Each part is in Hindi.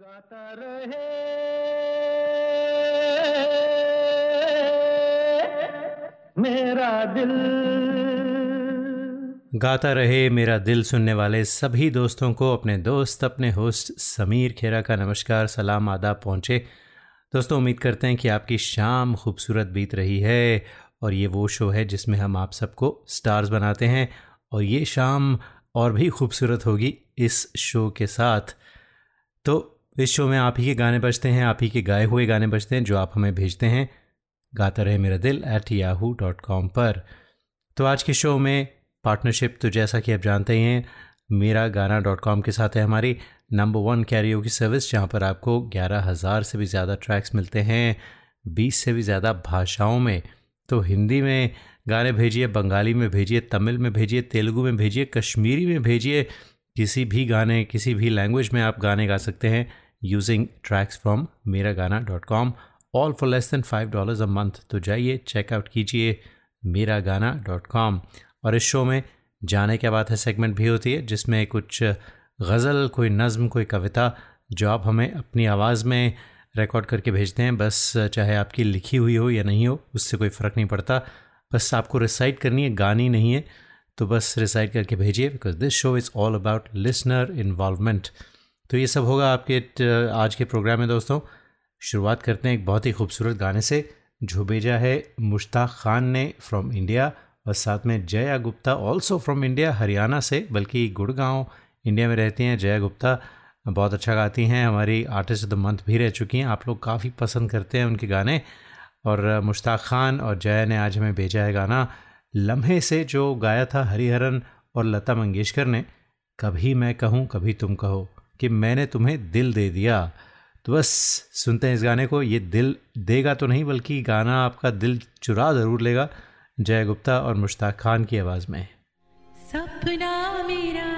गाता रहे। मेरा दिल। गाता रहे मेरा दिल सुनने वाले सभी दोस्तों को, अपने दोस्त, अपने होस्ट समीर खेरा का नमस्कार, सलाम, आदाब पहुँचे। दोस्तों, उम्मीद करते हैं कि आपकी शाम खूबसूरत बीत रही है और ये वो शो है जिसमें हम आप सबको स्टार्स बनाते हैं और ये शाम और भी खूबसूरत होगी इस शो के साथ। तो इस शो में आप ही के गाने बजते हैं, आप ही के गाए हुए गाने बजते हैं, जो आप हमें भेजते हैं। गाता रहे मेरा दिल एट याहू डॉट कॉम पर। तो आज के शो में पार्टनरशिप तो जैसा कि आप जानते ही हैं, मेरा गाना डॉट कॉम के साथ है हमारी नंबर वन कैरियो की सर्विस जहाँ पर आपको ग्यारह हज़ार से भी ज़्यादा ट्रैक्स मिलते हैं, बीस से भी ज़्यादा भाषाओं में। तो हिंदी में गाने भेजिए, बंगाली में भेजिए, तमिल में भेजिए, तेलुगू में भेजिए, कश्मीरी में भेजिए, किसी भी गाने, किसी भी लैंग्वेज में आप गाने गा सकते हैं। Using tracks from Mera Gaana dot com all for less than five dollars a month तो जाइए चेकआउट कीजिए मेरा गाना डॉट कॉम और इस शो में जाने क्या बात है सेगमेंट भी होती है, जिसमें कुछ गज़ल, कोई नज़म, कोई कविता जो आप हमें अपनी आवाज़ में रिकॉर्ड करके भेजते हैं, बस चाहे आपकी लिखी हुई हो या नहीं हो, उससे कोई फ़र्क नहीं पड़ता। बस आपको रिसाइट करनी है, गानी नहीं है तो बस रिसाइट करके भेजिए because this show is all about listener involvement तो ये सब होगा आपके आज के प्रोग्राम में दोस्तों। शुरुआत करते हैं एक बहुत ही खूबसूरत गाने से। जो भेजा है मुश्ताक खान ने फ्रॉम इंडिया और साथ में Jaya Gupta also from India Haryana से, बल्कि गुड़गांव इंडिया में रहती हैं जया गुप्ता। बहुत अच्छा गाती हैं, हमारी आर्टिस्ट ऑफ़ द मंथ भी रह चुकी हैं। आप लोग काफ़ी पसंद करते हैं उनके गाने। और मुश्ताक खान और जया ने आज हमें भेजा है गाना लम्हे से, जो गाया था हरिहरन और लता मंगेशकर ने। कभी मैं कहूँ, कभी तुम कहो। कि मैंने तुम्हें दिल दे दिया। तो बस सुनते हैं इस गाने को। ये दिल देगा तो नहीं, बल्कि गाना आपका दिल चुरा ज़रूर लेगा। जय गुप्ता और मुश्ताक खान की आवाज़ में। सपना मेरा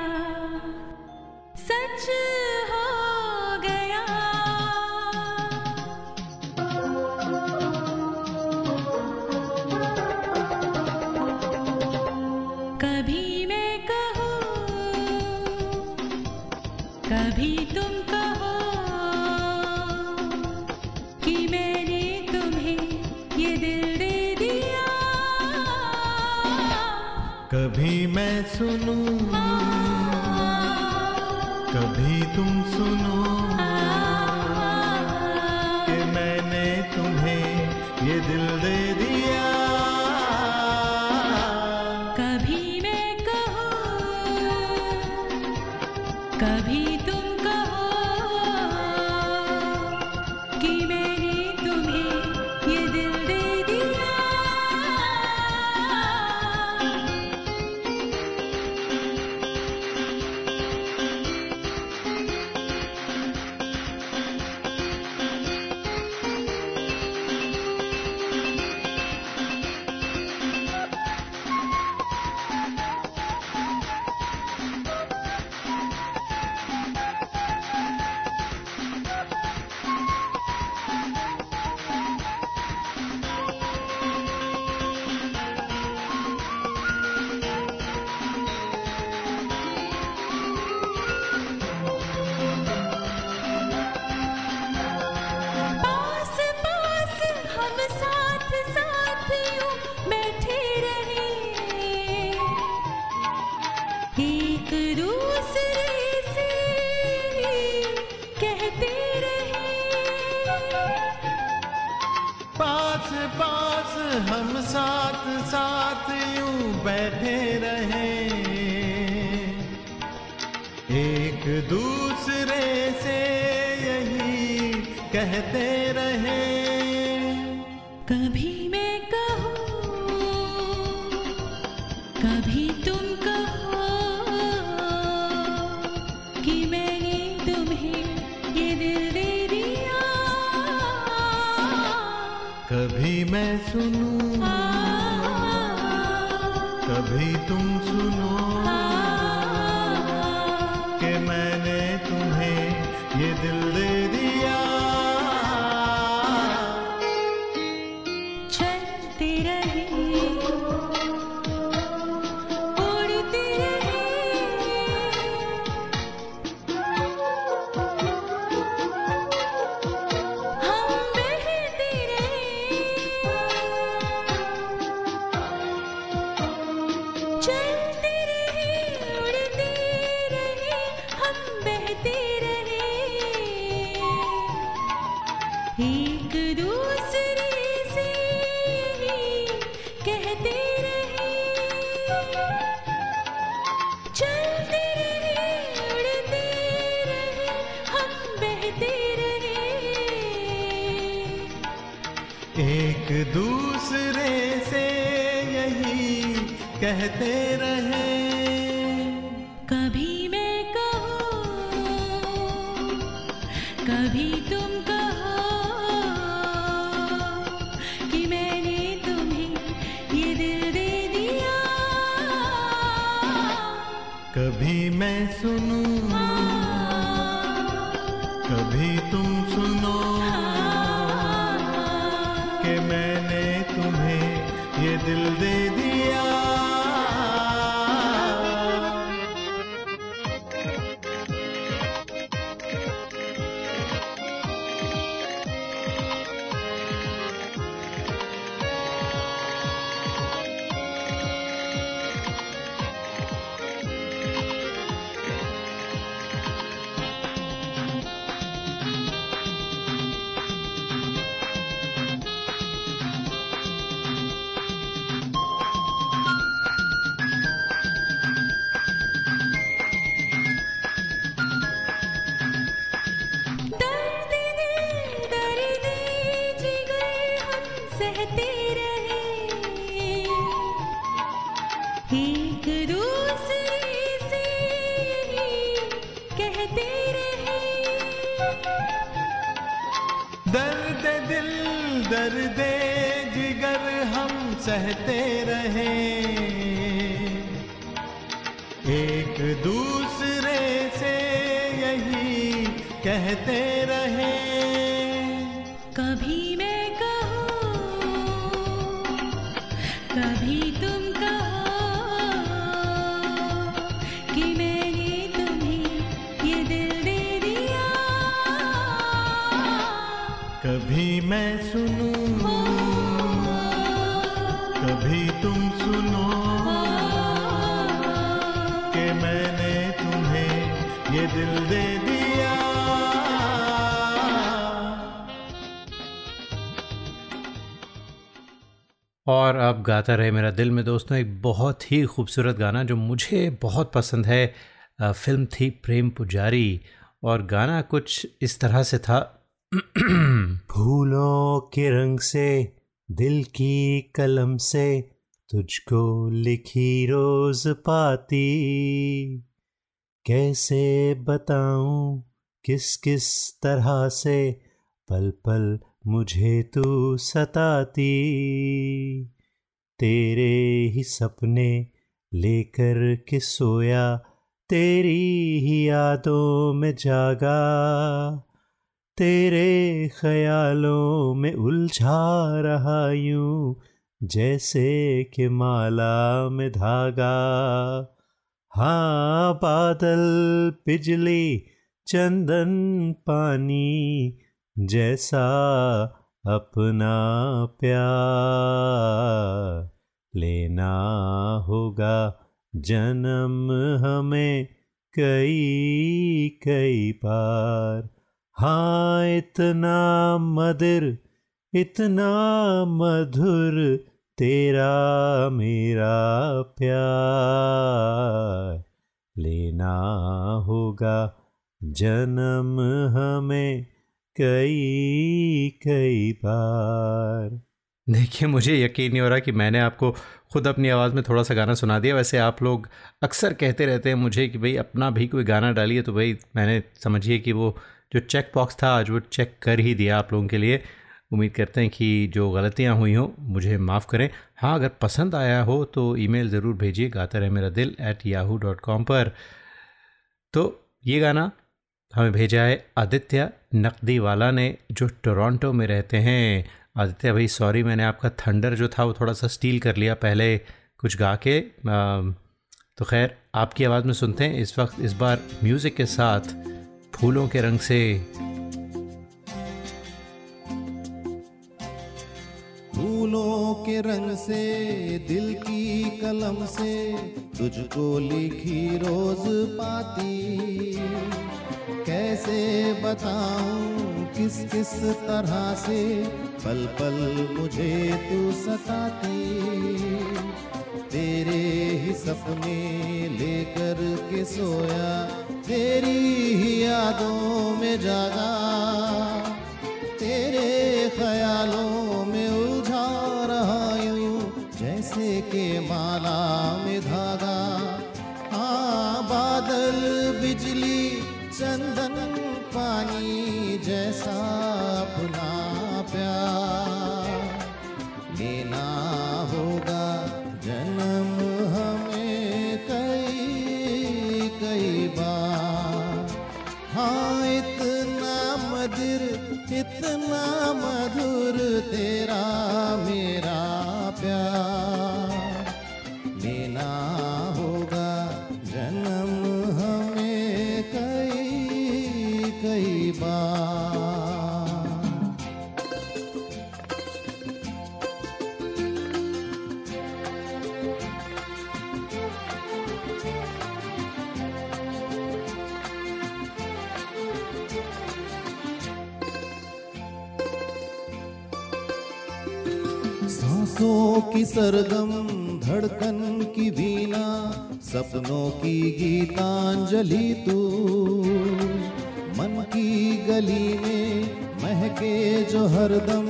सच हो सुनूं। हम साथ साथ यूँ बैठे रहे। एक दूसरे से यही कहते सुनूं। कभी तुम सुनो। कहते रहे कभी मैं सुनूं? कभी तुम सुनो? कि मैंने तुम्हें ये दिल दे दिया? और अब गाता रहे मेरा दिल में दोस्तों, एक बहुत ही खूबसूरत गाना जो मुझे बहुत पसंद है। फ़िल्म थी प्रेम पुजारी और गाना कुछ इस तरह से था। फूलों के रंग से, दिल की कलम से तुझको लिखी रोज पाती। कैसे बताऊँ किस किस तरह से पल पल मुझे तू सताती। तेरे ही सपने लेकर के सोया, तेरी ही यादों में जागा। तेरे ख्यालों में उलझा रहा यूँ, जैसे कि माला में धागा। हाँ बादल, बिजली, चंदन, पानी, जैसा अपना प्यार लेना होगा जन्म हमें कई कई बार। हाँ इतना मधुर इतना मधुर तेरा मेरा प्यार लेना होगा जन्म हमें कई कई बार। देखिए, मुझे यकीन नहीं हो रहा कि मैंने आपको खुद अपनी आवाज़ में थोड़ा सा गाना सुना दिया। वैसे आप लोग अक्सर कहते रहते हैं मुझे कि भाई, अपना भी कोई गाना डालिए तो भाई, मैंने समझिए कि वो जो चेक बॉक्स था आज वो चेक कर ही दिया आप लोगों के लिए। उम्मीद करते हैं कि जो गलतियाँ हुई हों मुझे माफ़ करें। हाँ अगर पसंद आया हो तो ईमेल ज़रूर भेजिए गाता रहे मेरा दिल एट याहू डॉट कॉम पर। तो ये गाना हमें भेजा है आदित्य नकदी वाला ने जो टोरंटो में रहते हैं। आदित्य भाई सॉरी मैंने आपका थंडर जो था वो थोड़ा सा स्टील कर लिया पहले कुछ गा के। अम, तो खैर आपकी आवाज़ में सुनते हैं इस वक्त इस बार म्यूज़िक के साथ। फूलों के रंग से। फूलों के रंग से, दिल की कलम से तुझको लिखी रोज पाती। कैसे बताऊँ, किस किस तरह से पल पल मुझे तू सताती। तेरे ही सपने लेकर के सोया तेरी ही यादों में जागा, तेरे ख्यालों में उलझा रहा यूँ, जैसे के माला में धागा। हाँ बादल, बिजली, चंदन सांसों की सरगम, धड़कन की वीणा, सपनों की गीतांजलि तू। मन की गली में महके जो हरदम,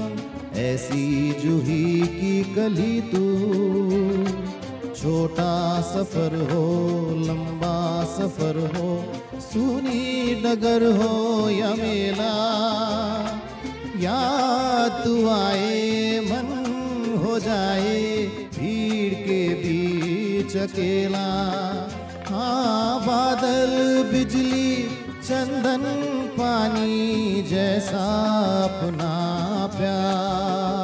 ऐसी जूही की कली तू। छोटा सफ़र हो, लंबा सफ़र हो, सूनी डगर हो या मेला। याद तू आए जाए भीड़ के बीच अकेला। हाँ बादल बिजली चंदन पानी जैसा अपना प्यार।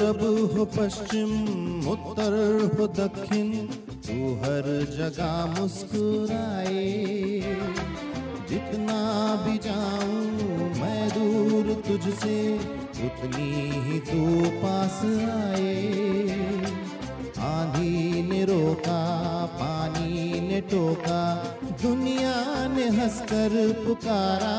पूरब हो पश्चिम, उत्तर हो दक्षिण तू हर जगह मुस्कुराए। जितना भी जाऊँ, मैं दूर तुझसे उतनी ही तू पास आए। आंधी ने रोका, पानी ने टोका, दुनिया ने हंसकर पुकारा।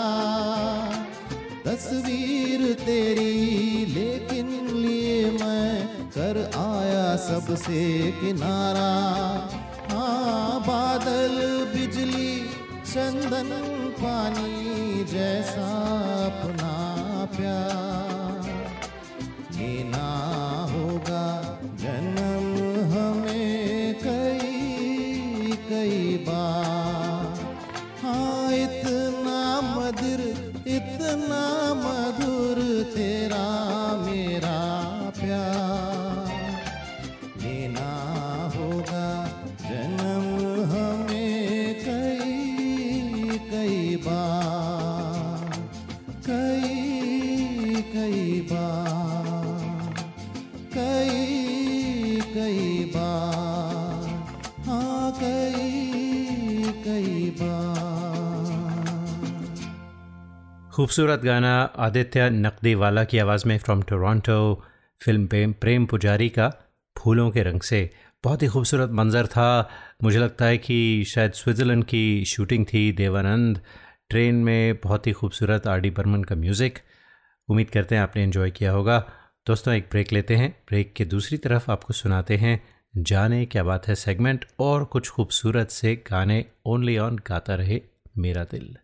तस्वीर तेरी, लेकिन लिए मैं कर आया सबसे किनारा। हाँ बादल, बिजली, चंदन, पानी जैसा अपना प्यार। खूबसूरत गाना आदित्य नकदीवाला की आवाज़ में from Toronto film Prem Prem Pujari का फूलों के रंग से। बहुत ही खूबसूरत मंज़र था। मुझे लगता है कि शायद स्विट्ज़रलैंड की शूटिंग थी देवानंद। ट्रेन में बहुत ही खूबसूरत आर डी बर्मन का म्यूज़िक उम्मीद करते हैं आपने एंजॉय किया होगा। दोस्तों, एक ब्रेक लेते हैं। ब्रेक के दूसरी तरफ़ आपको सुनाते हैं जाने क्या बात है सेगमेंट और कुछ खूबसूरत से गाने ओनली ऑन गाता रहे मेरा दिल।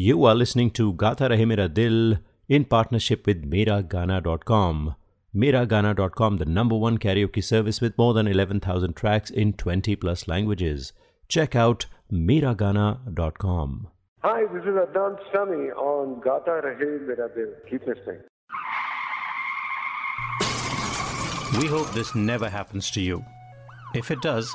You are listening to Gata Rahe Mera Dil in partnership with Miragana.com. Miragana.com, the number one karaoke service with more than 11,000 tracks in 20 plus languages. Check out Miragana.com. Hi, this is Adnan Sami on Gata Rahe Mera Dil. Keep listening. We hope this never happens to you. If it does,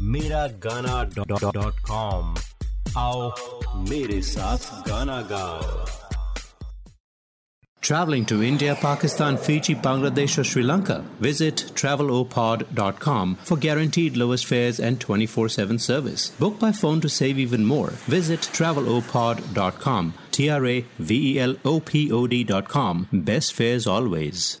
Meragana.com आओ मेरे साथ गाना गाओ Traveling to India, Pakistan, Fiji, Bangladesh, or Sri Lanka? Visit travelopod.com for guaranteed lowest fares and 24 7 service. Book by phone to save even more. Visit travelopod.com. T R A V E L O P O D.com. Best fares always.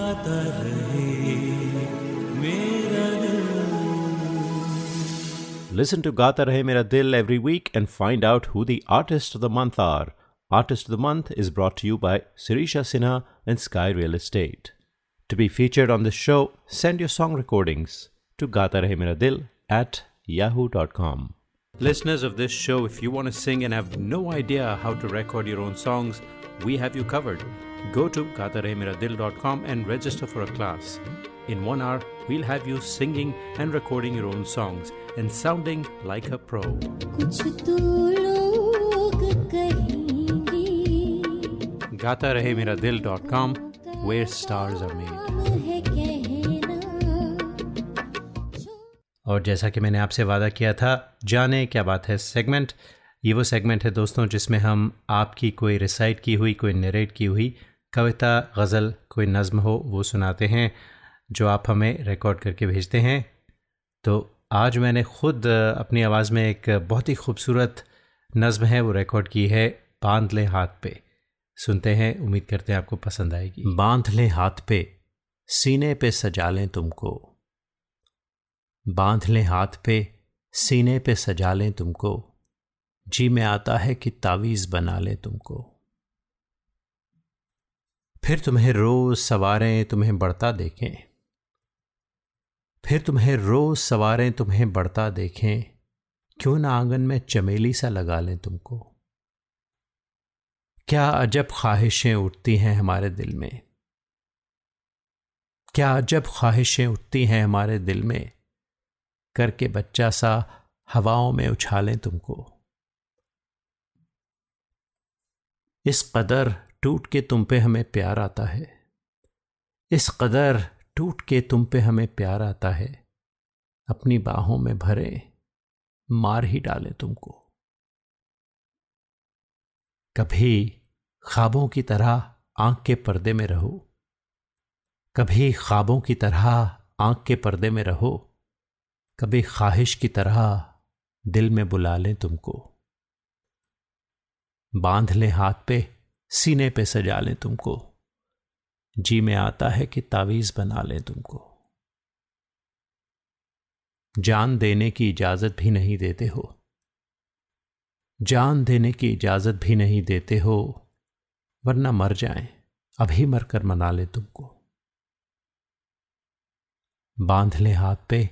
गाता रहे मेरा दिल Listen to Gata Rahe Mera Dil every week and find out who the artists of the month are. Artist of the Month is brought to you by Sirisha Sinha and Sky Real Estate. To be featured on the show, send your song recordings to Gata Rahe Mera Dil at yahoo.com. Listeners of this show, if you want to sing and have no idea how to record your own songs, we have you covered. Go to gatarehmeradil.com and register for a class. In one hour, we'll have you singing and recording your own songs and sounding like a pro. तो gatarehmeradil.com where stars are made. है और जैसा कि मैंने आपसे वादा किया था जाने क्या बात है सेगमेंट ये वो सेगमेंट है दोस्तों जिसमें हम आपकी कोई रिसाइट की हुई कोई नरेट की हुई कविता, गज़ल कोई नज़म हो, वो सुनाते हैं, जो आप हमें रिकॉर्ड करके भेजते हैं। तो आज मैंने ख़ुद अपनी आवाज़ में एक बहुत ही खूबसूरत नज़म है, वो रिकॉर्ड की है, बाँध ले हाथ पे। सुनते हैं, उम्मीद करते हैं आपको पसंद आएगी। बाँध ले हाथ पे, सीने पे सजा लें तुमको। बाँध लें हाथ पे, सीने पे सजा लें तुमको। जी में आता है कि तावीज़ बना लें तुमको। फिर तुम्हें रोज सवारें तुम्हें बढ़ता देखें। फिर तुम्हें रोज सवारें तुम्हें बढ़ता देखें। क्यों ना आँगन में चमेली सा लगा लें तुमको? क्या अजब ख्वाहिशें उठती हैं हमारे दिल में? क्या अजब ख्वाहिशें उठती हैं हमारे दिल में? करके बच्चा सा हवाओं में उछालें तुमको। इस कदर टूट के तुम पे हमें प्यार आता है। इस कदर टूट के तुम पे हमें प्यार आता है। अपनी बाहों में भरे मार ही डाले तुमको। कभी ख्वाबों की तरह आँख के पर्दे में रहो। कभी ख्वाबों की तरह आँख के पर्दे में रहो। कभी ख्वाहिश की तरह दिल में बुला लें तुमको। बाँध लें हाथ पे सीने पे सजा लें तुमको। जी में आता है कि तावीज बना लें तुमको। जान देने की इजाज़त भी नहीं देते हो। जान देने की इजाज़त भी नहीं देते हो, वरना मर जाएँ। अभी मरकर मना ले तुमको। बाँध ले हाथ पे,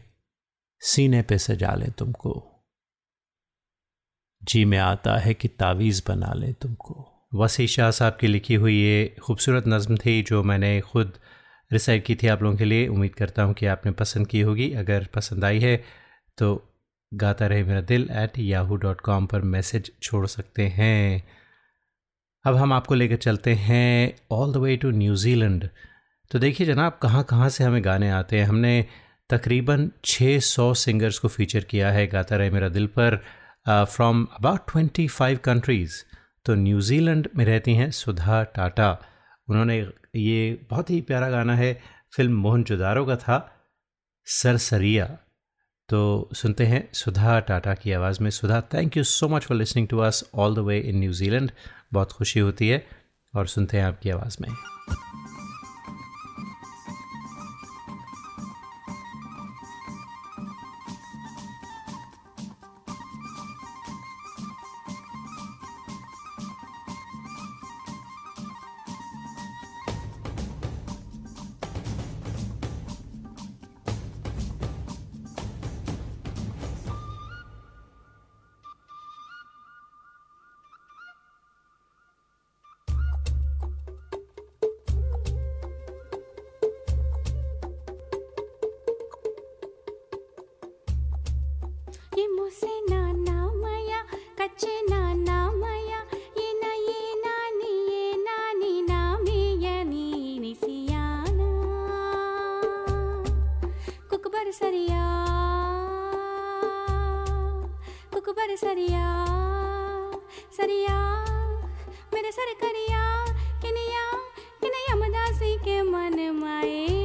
सीने पे सजा ले तुमको। जी में आता है कि तावीज़ बना ले तुमको। वसी शाह साहब की लिखी हुई ये खूबसूरत नज़म थी जो मैंने ख़ुद रिसाइट की थी आप लोगों के लिए। उम्मीद करता हूँ कि आपने पसंद की होगी। अगर पसंद आई है तो Gaata Rahe Mera Dil at Yahoo dot com पर मैसेज छोड़ सकते हैं। अब हम आपको लेकर चलते हैं all the way to New Zealand तो देखिए जनाब, कहाँ कहाँ से हमें गाने आते हैं? हमने तकरीबन 600 सिंगर्स को फीचर किया है गाता रहे मेरा दिल पर फ्रॉम अबाउट 25 कंट्रीज़ तो न्यूजीलैंड में रहती हैं सुधा टाटा। उन्होंने ये बहुत ही प्यारा गाना है, फ़िल्म मोहन जुदारो का था, सरसरिया। तो सुनते हैं सुधा टाटा की आवाज़ में। Sudha thank you so much for listening to us all the way in New Zealand बहुत खुशी होती है और सुनते हैं आपकी आवाज़ में। अकबर सरिया सरिया मेरे सर करिया किनिया किनिया मदासी के मन माए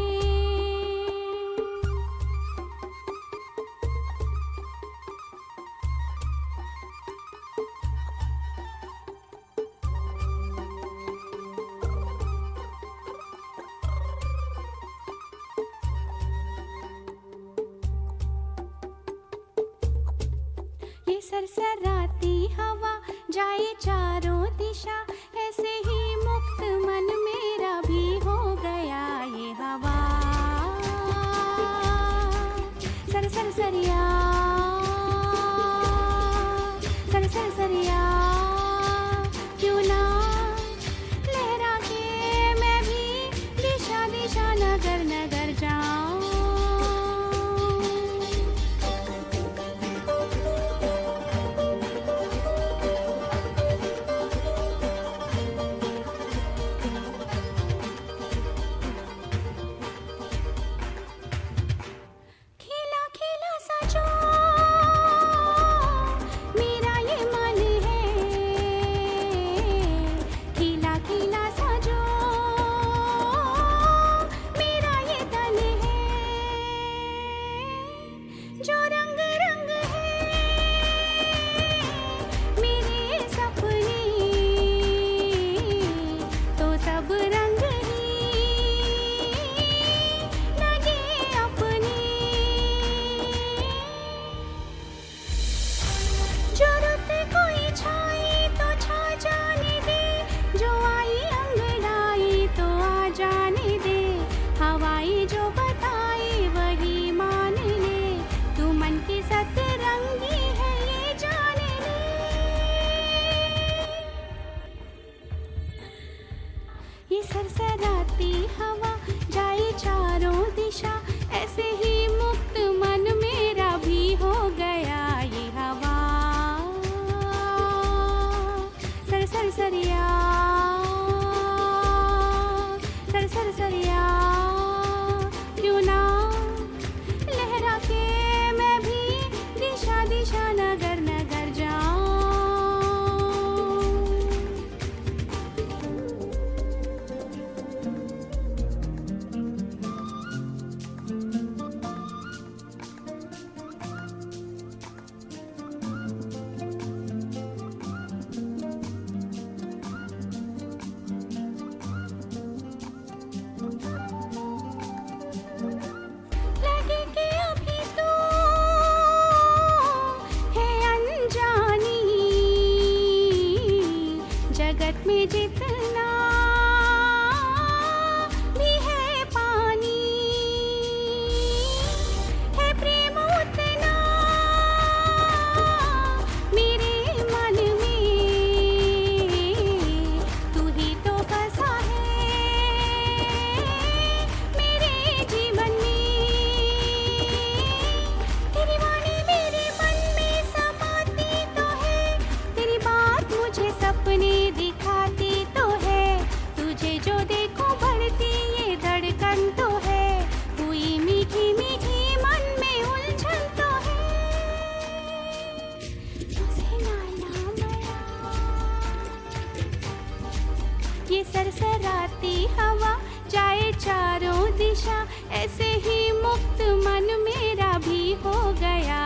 सरसराती हवा जाए चारों दिशा। ऐसे ही मुक्त मन मेरा भी हो गया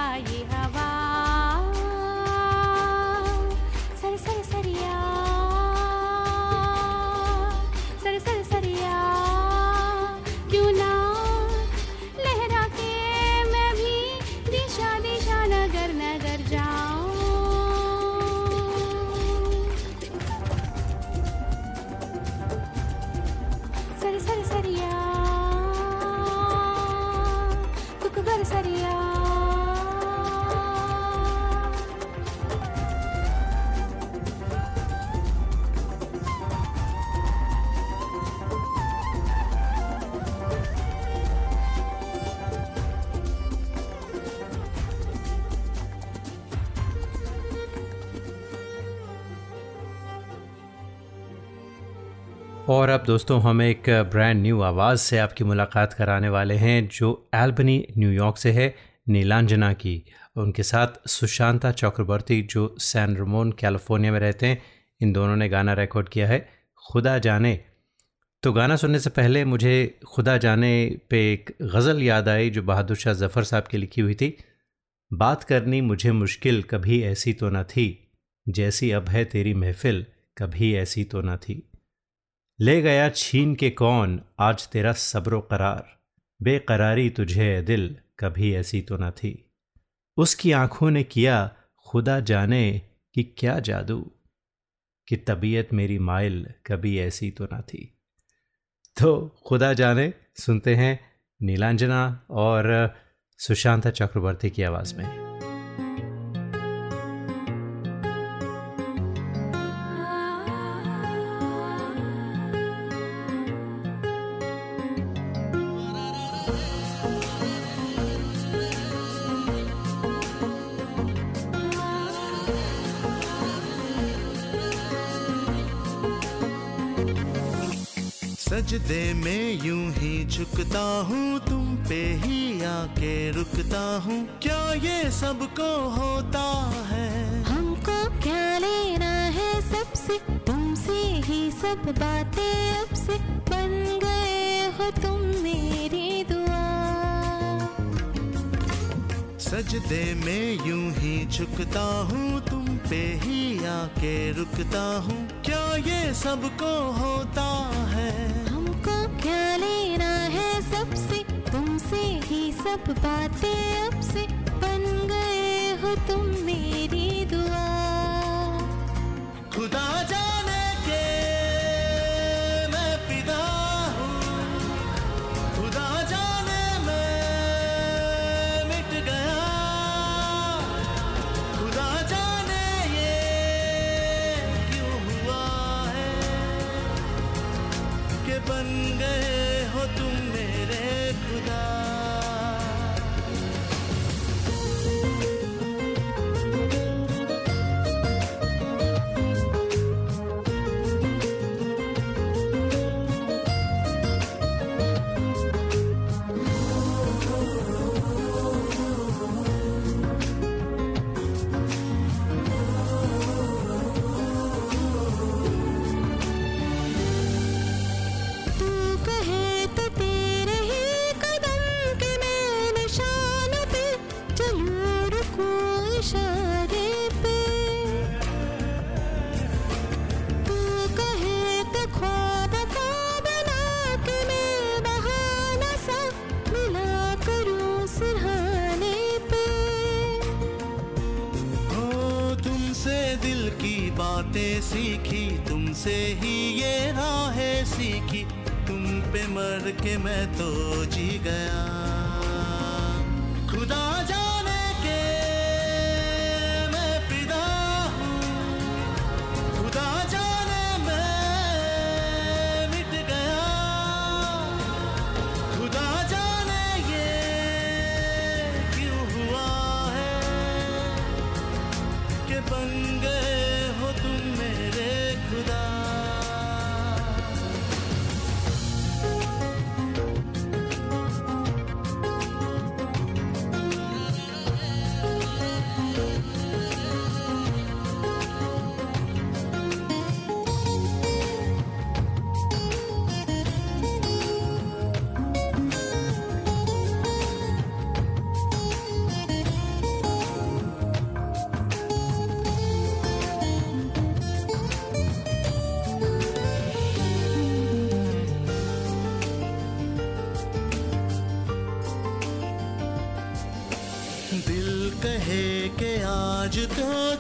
दोस्तों, हम एक ब्रांड न्यू आवाज़ से आपकी मुलाकात कराने वाले हैं, जो एल्बनी न्यूयॉर्क से है, नीलांजना की। उनके साथ सुशांता चक्रवर्ती, जो सैन रमोन कैलिफ़ोर्निया में रहते हैं, इन दोनों ने गाना रिकॉर्ड किया है, खुदा जाने। तो गाना सुनने से पहले मुझे खुदा जाने पे एक गज़ल याद आई, जो बहादुर शाह जफ़र साहब की लिखी हुई थी। बात करनी मुझे मुश्किल, कभी ऐसी तो ना थी, जैसी अब है तेरी महफिल, कभी ऐसी तो न थी। ले गया छीन के कौन? आज तेरा सब्र करार। बेकरारी तुझे दिल कभी ऐसी तो न थी। उसकी आँखों ने किया खुदा जाने कि क्या जादू। कि तबीयत मेरी माइल कभी ऐसी तो न थी। तो खुदा जाने, सुनते हैं नीलांजना और सुशांता चक्रवर्ती की आवाज़ में। सजदे में यूँ ही झुकता हूँ तुम पे ही आके रुकता हूँ। क्या ये सबको होता है? हमको क्या लेना है सबसे? तुमसे ही सब बातें अब से बन गए हो तुम मेरी दुआ। सजदे में यूँ ही झुकता हूँ तुम पे ही आके रुकता हूँ। क्या ये सबको होता है? हमको क्या लेना है सबसे? तुमसे ही सब बातें अब से बन गए हो तुम मेरी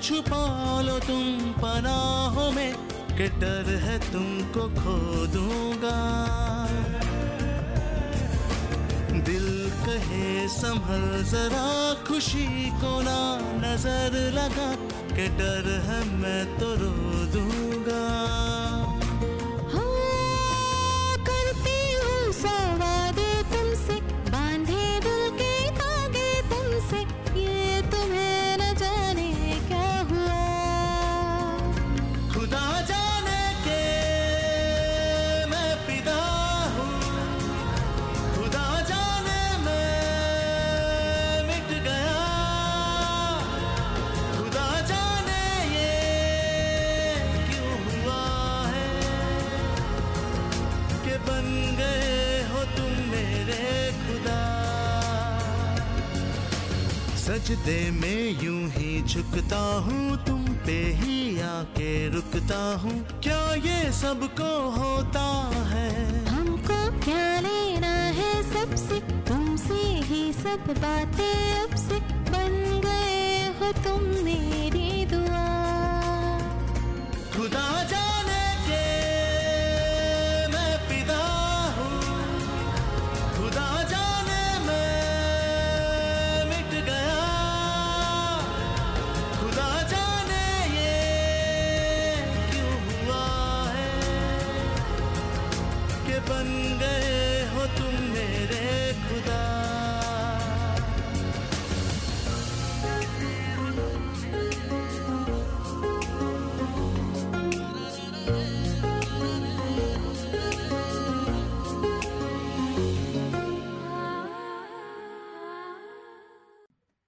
छुपा लो तुम पनाहों में, के डर है तुमको खो दूँगा। दिल कहे संभल, जरा खुशी को ना नज़र लगा, के डर है मैं तो रो दूँगा। सजदे में यूँ ही झुकता हूँ तुम पे ही आके रुकता हूँ। क्या ये सबको होता है? हमको क्या लेना है सबसे? तुमसे ही सब बातें अब से बन गए हो तुम मेरी दुआ। खुदा जाने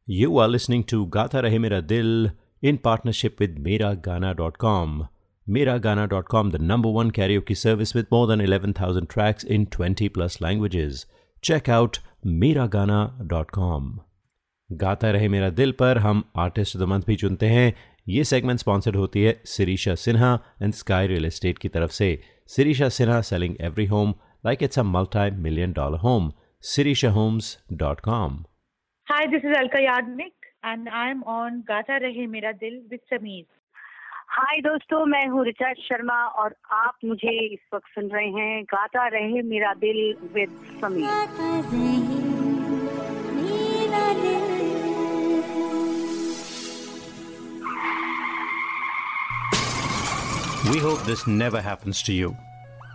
You are listening to Gata Rahe Mera Dil in partnership with Miragana.com. Miragana.com, the number one karaoke service with more than 11,000 tracks in 20 plus languages. Check out Miragana.com. गाता रहे मेरा दिल पर हम आर्टिस्ट ऑफ द मंथ भी चुनते हैं ये सेगमेंट स्पॉन्सर्ड होती है Sirisha Sinha and Sky real estate की तरफ से Sirisha Sinha selling every home like it's a multi million dollar home Sirisha homes dot com Hi, this is Alka Yagnik and I'm on Gata Rahe Mera Dil with Sameer. हाय दोस्तों मैं हूँ रिचा शर्मा और आप मुझे इस वक्त सुन रहे हैं Gaata Rahe Mera Dil with Sameer We hope this never happens to you.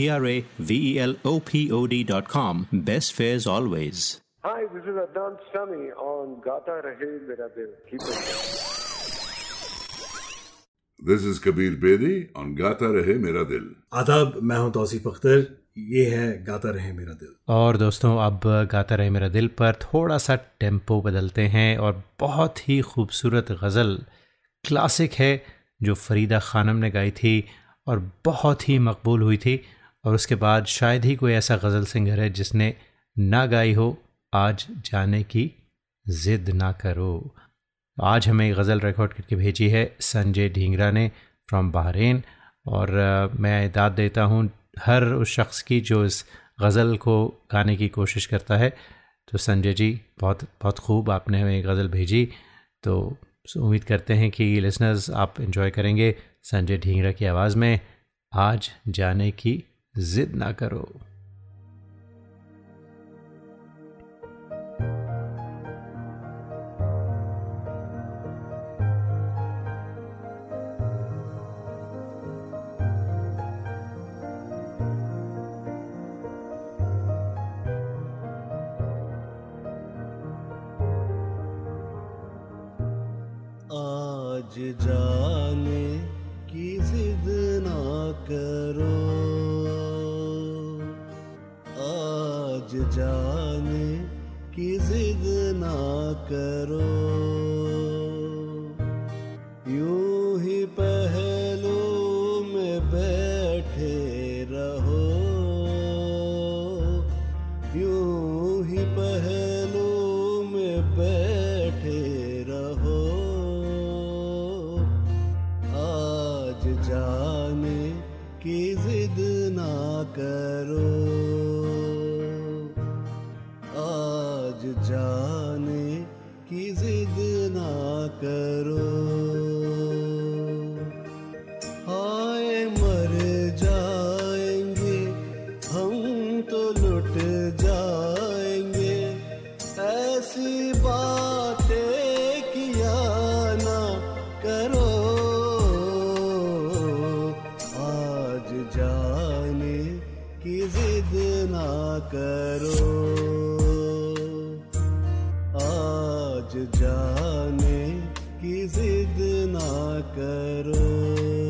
T R A V E L O P O D.com. Best fares always. Hi, this is Adnan Sami on Gata Rahe Mera Dil. Keep it. This is Kabir Bedi on Gata Rahe Mera Dil. आदाब मैं हूँ तौसीफ अख्तर ये है गाता रहे मेरा दिल और दोस्तों अब गाता रहे मेरा दिल पर थोड़ा सा टेंपो बदलते हैं और बहुत ही खूबसूरत गज़ल क्लासिक है जो फरीदा खानम ने गाई थी और बहुत ही मकबूल हुई थी और उसके बाद शायद ही कोई ऐसा गज़ल सिंगर है जिसने ना गाई हो, आज जाने की ज़िद ना करो। आज हमें गज़ल रिकॉर्ड करके भेजी है संजय ढींगरा ने फ्रॉम बहरीन और मैं दाद देता हूँ, हर उस शख्स की जो इस गज़ल को गाने की कोशिश करता है। तो संजय जी, बहुत बहुत खूब आपने हमें गज़ल भेजी। तो उम्मीद करते हैं कि लिसनर्स आप इन्जॉय करेंगे संजय ढींगरा की आवाज़ में, आज जाने की ज़िद ना करो। जिद ना करो। आज जाने की जिद ना करो।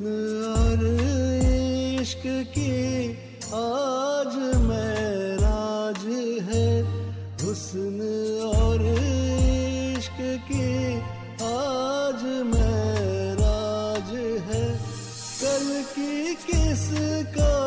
हुस्न और इश्क की आज महराज है। हुस्न और इश्क की आज महराज है। कल की किसको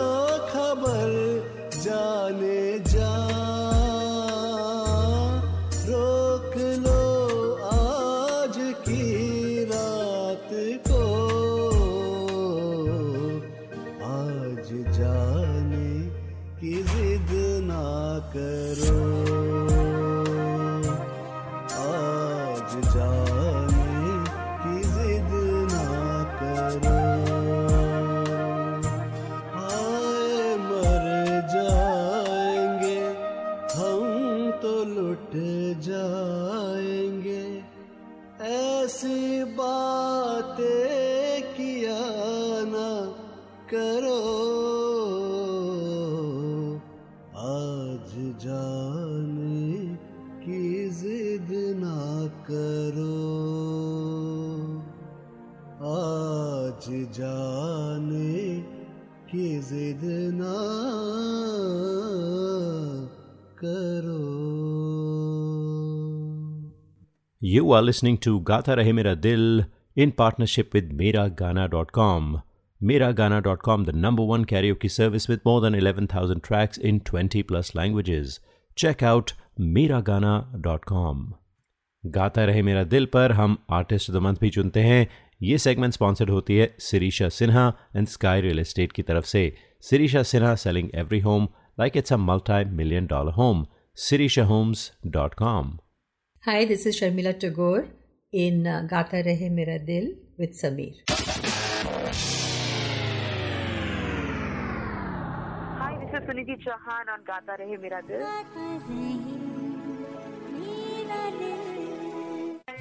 You are listening to Gata Rahe Mera Dil in partnership with Miragana.com. Miragana.com, the number one karaoke service with more than 11,000 tracks in 20 plus languages. Check out Miragana.com. गाता रहे मेरा दिल पर हम आर्टिस्ट द मंथ भी चुनते हैं ये सेगमेंट स्पॉन्सर्ड होती है Sirisha Sinha and sky real estate की तरफ़ से Sirisha Sinha selling every home like it's a multi million dollar home Sirisha homes dot com Hi, this is Sharmila Tagore in uh, Gata Rahe Mera Dil with Sameer. Hi, this is Suniti Chauhan on Gata Rahe Mera Dil.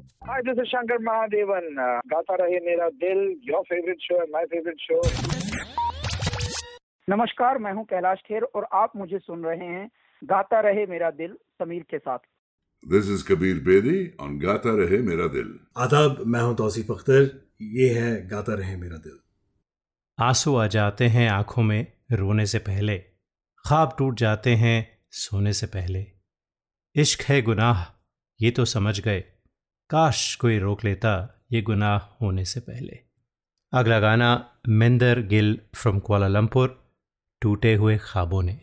Hi, this is Shankar Mahadevan. Uh, Gaata Rahe Mera Dil your favourite show है माय फेवरेट शो नमस्कार मैं हूँ कैलाश खेर और आप मुझे सुन रहे हैं गाता रहे मेरा दिल समीर के साथ। This is Kabir Bedi on Gata Rahe Mera Dil. आदाब मैं हूँ तौसीफ अख्तर। ये है गाता रहे मेरा दिल। आँसू आ जाते हैं आँखों में रोने से पहले। ख्वाब टूट जाते हैं सोने से पहले। इश्क है गुनाह ये तो समझ गए। काश कोई रोक लेता ये गुनाह होने से पहले। अगला गाना, मिंदर गिल फ्रॉम क्वालालंपुर, टूटे हुए ख्वाबों ने।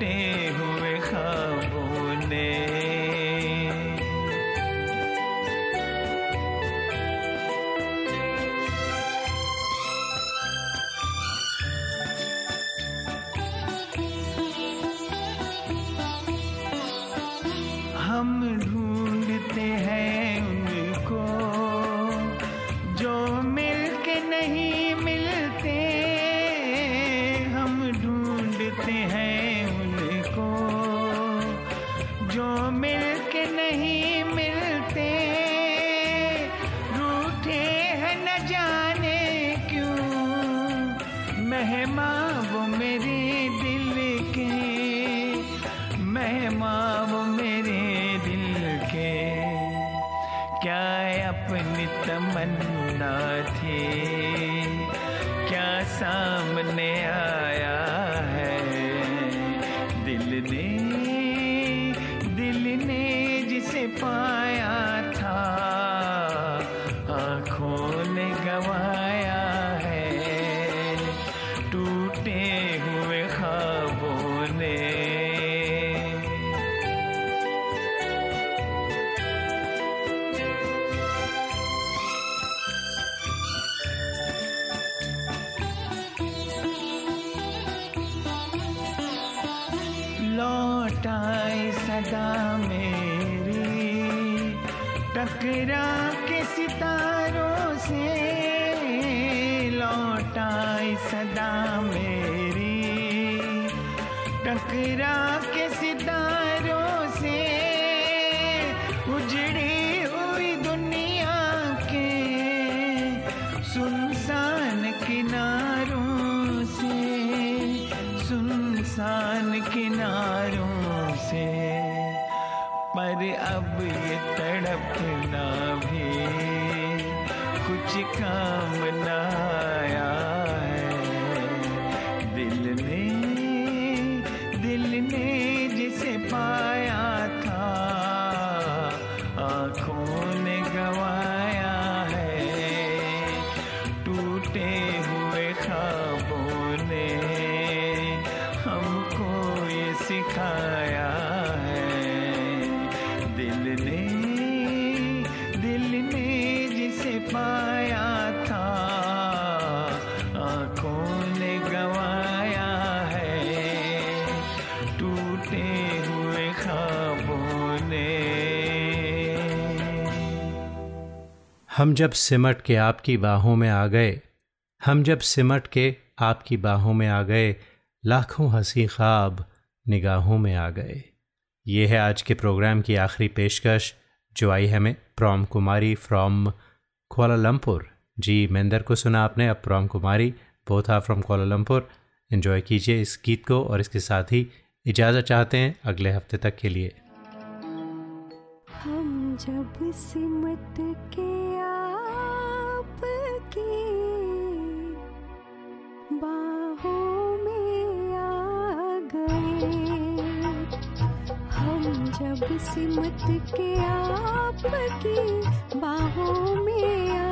टूटे पर अब ये तड़पना भी कुछ काम न हम जब सिमट के आपकी बाहों में आ गए, हम जब सिमट के आपकी बाहों में आ गए, लाखों हँसी ख्वाब निगाहों में आ गए। ये है आज के प्रोग्राम की आखिरी पेशकश, जो आई हमें prom Kumari from Kuala Lumpur ji, मेंदर को सुना आपने, अब प्रॉम कुमारी both are from Kuala Lumpur enjoy कीजिए इस गीत को और इसके साथ ही इजाज़त चाहते हैं अगले हफ़्ते तक के लिए। हम जब सिमट के जब सिमट के आपकी बाहों में आ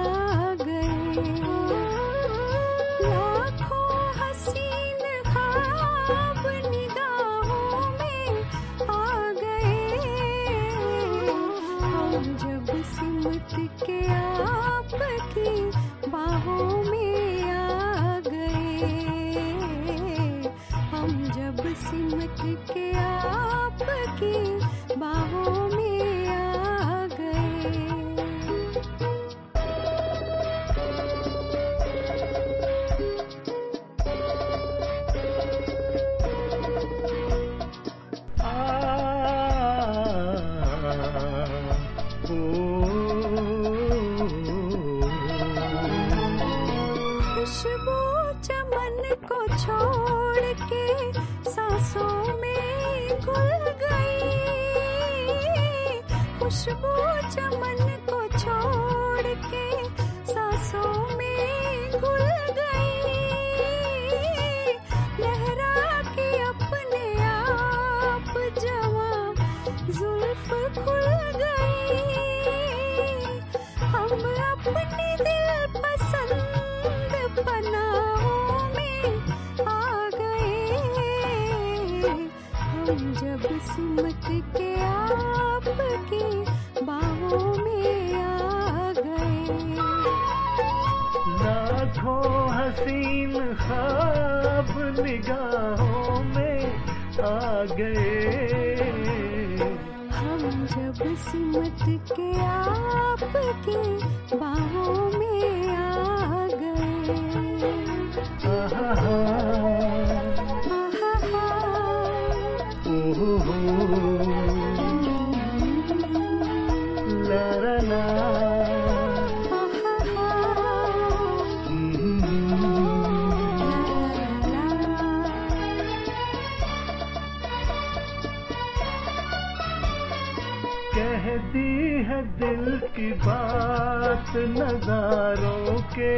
की बात नजारों के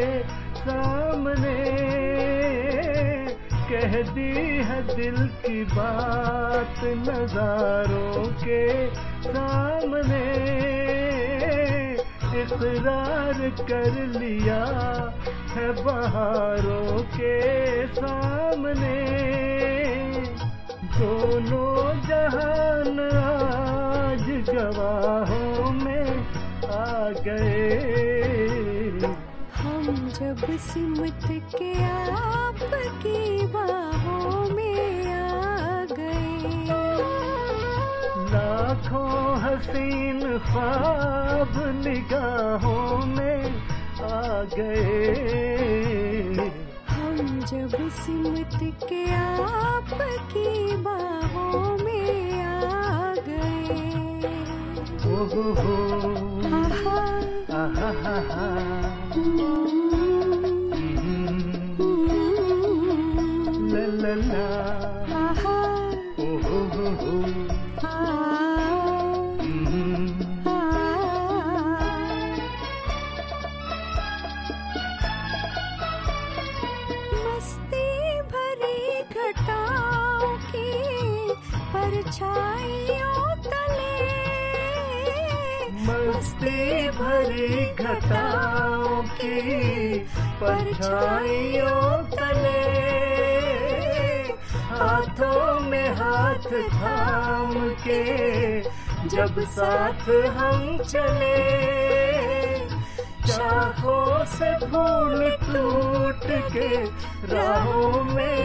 सामने कह दी है दिल की बात नजारों के सामने। इकरार कर लिया है बहारों के सामने। दोनों जहान आज गवाहों गए हम जब सिमट के आपकी बाहों में आ गए। लाखों हसीन ख्वाब निगाहों में आ गए। हम जब सिमट के आपकी बाहों में आ गए। ओ हो हो आहा हा हा ला तले हाथों में हाथ थाम के जब साथ हम चले शाखों से फूल टूट के राहों में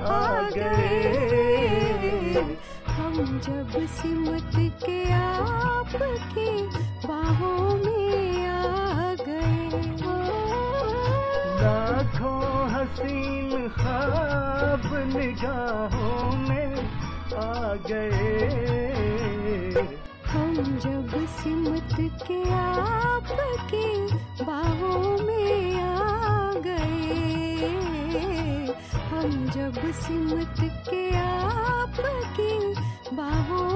आ गए। हम जब सिमट के आपकी बाहों निगाहों में आ गए। हम जब सिमत के आपके बाहों में आ गए, हम जब सिमत के आपके बाहों